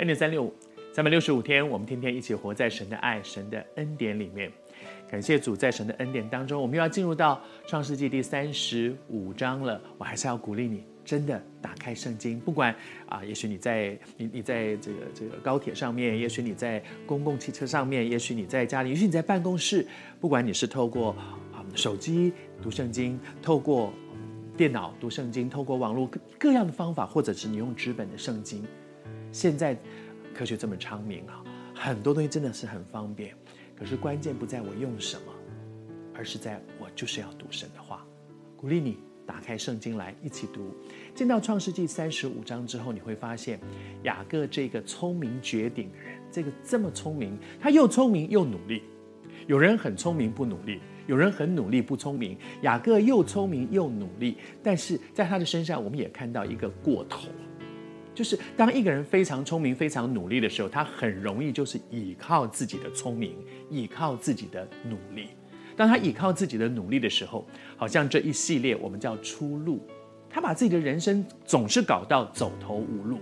恩典三六五，三百六十五天，我们天天一起活在神的爱、神的恩典里面。感谢主，在神的恩典当中，我们又要进入到创世纪第三十五章了。我还是要鼓励你，真的打开圣经，不管啊，也许你在你你在这个这个高铁上面，也许你在公共汽车上面，也许你在家里，也许你在办公室，不管你是透过啊手机读圣经，透过电脑读圣经，透过网络各各样的方法，或者是你用纸本的圣经。现在科学这么昌明啊，很多东西真的是很方便。可是关键不在我用什么，而是在我就是要读神的话。鼓励你打开圣经来一起读。见到创世纪三十五章之后，你会发现雅各这个聪明绝顶的人，这个这么聪明，他又聪明又努力。有人很聪明不努力，有人很努力不聪明。雅各又聪明又努力，但是在他的身上，我们也看到一个过头。就是当一个人非常聪明、非常努力的时候，他很容易就是依靠自己的聪明，依靠自己的努力。当他依靠自己的努力的时候，好像这一系列我们叫出路，他把自己的人生总是搞到走投无路，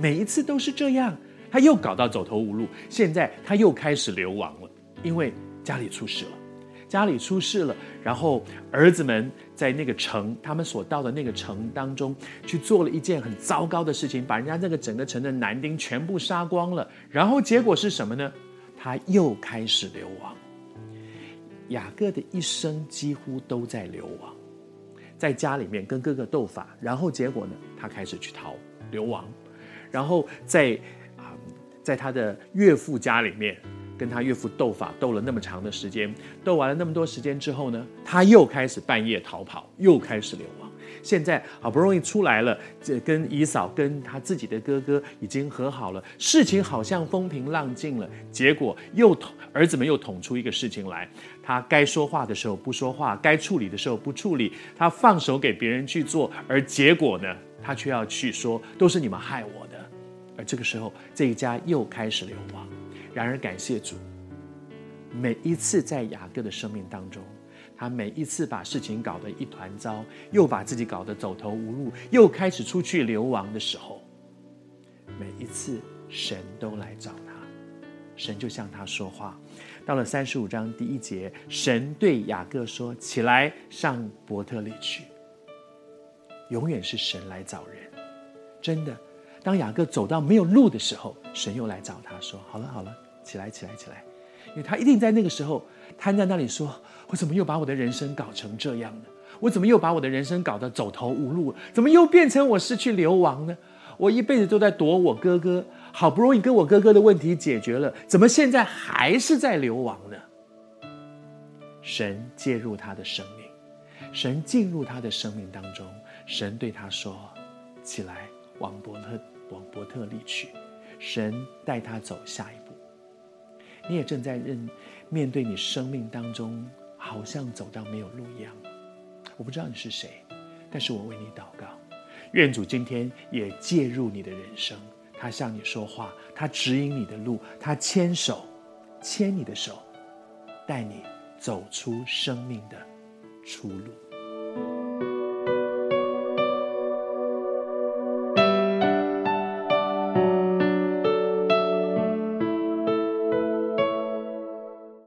每一次都是这样，他又搞到走投无路。现在他又开始流亡了，因为家里出事了。家里出事了，然后儿子们在那个城，他们所到的那个城当中，去做了一件很糟糕的事情，把人家那个整个城的男丁全部杀光了。然后结果是什么呢？他又开始流亡。雅各的一生几乎都在流亡，在家里面跟哥哥斗法，然后结果呢，他开始去逃流亡，然后在啊，在他的岳父家里面。跟他岳父斗法，斗了那么长的时间，斗完了那么多时间之后呢，他又开始半夜逃跑，又开始流亡。现在好不容易出来了，这跟姨嫂跟他自己的哥哥已经和好了，事情好像风平浪静了。结果又儿子们又捅出一个事情来，他该说话的时候不说话，该处理的时候不处理，他放手给别人去做，而结果呢，他却要去说都是你们害我的。而这个时候，这一家又开始流亡。然而，感谢主，每一次在雅各的生命当中，他每一次把事情搞得一团糟，又把自己搞得走投无路，又开始出去流亡的时候，每一次神都来找他，神就向他说话。到了三十五章第一节，神对雅各说：“起来，上伯特利去。”永远是神来找人，真的。当雅各走到没有路的时候，神又来找他说：“好了，好了。”起来，起来，起来！因为他一定在那个时候瘫在那里说：“我怎么又把我的人生搞成这样呢？我怎么又把我的人生搞得走投无路？怎么又变成我失去流亡呢？我一辈子都在躲我哥哥，好不容易跟我哥哥的问题解决了，怎么现在还是在流亡呢？”神介入他的生命，神进入他的生命当中，神对他说：“起来，往伯特往伯特利去。”神带他走下一步。你也正在认面对你生命当中好像走到没有路一样，我不知道你是谁，但是我为你祷告，愿主今天也介入你的人生，他向你说话，他指引你的路，他牵手，牵你的手，带你走出生命的出路。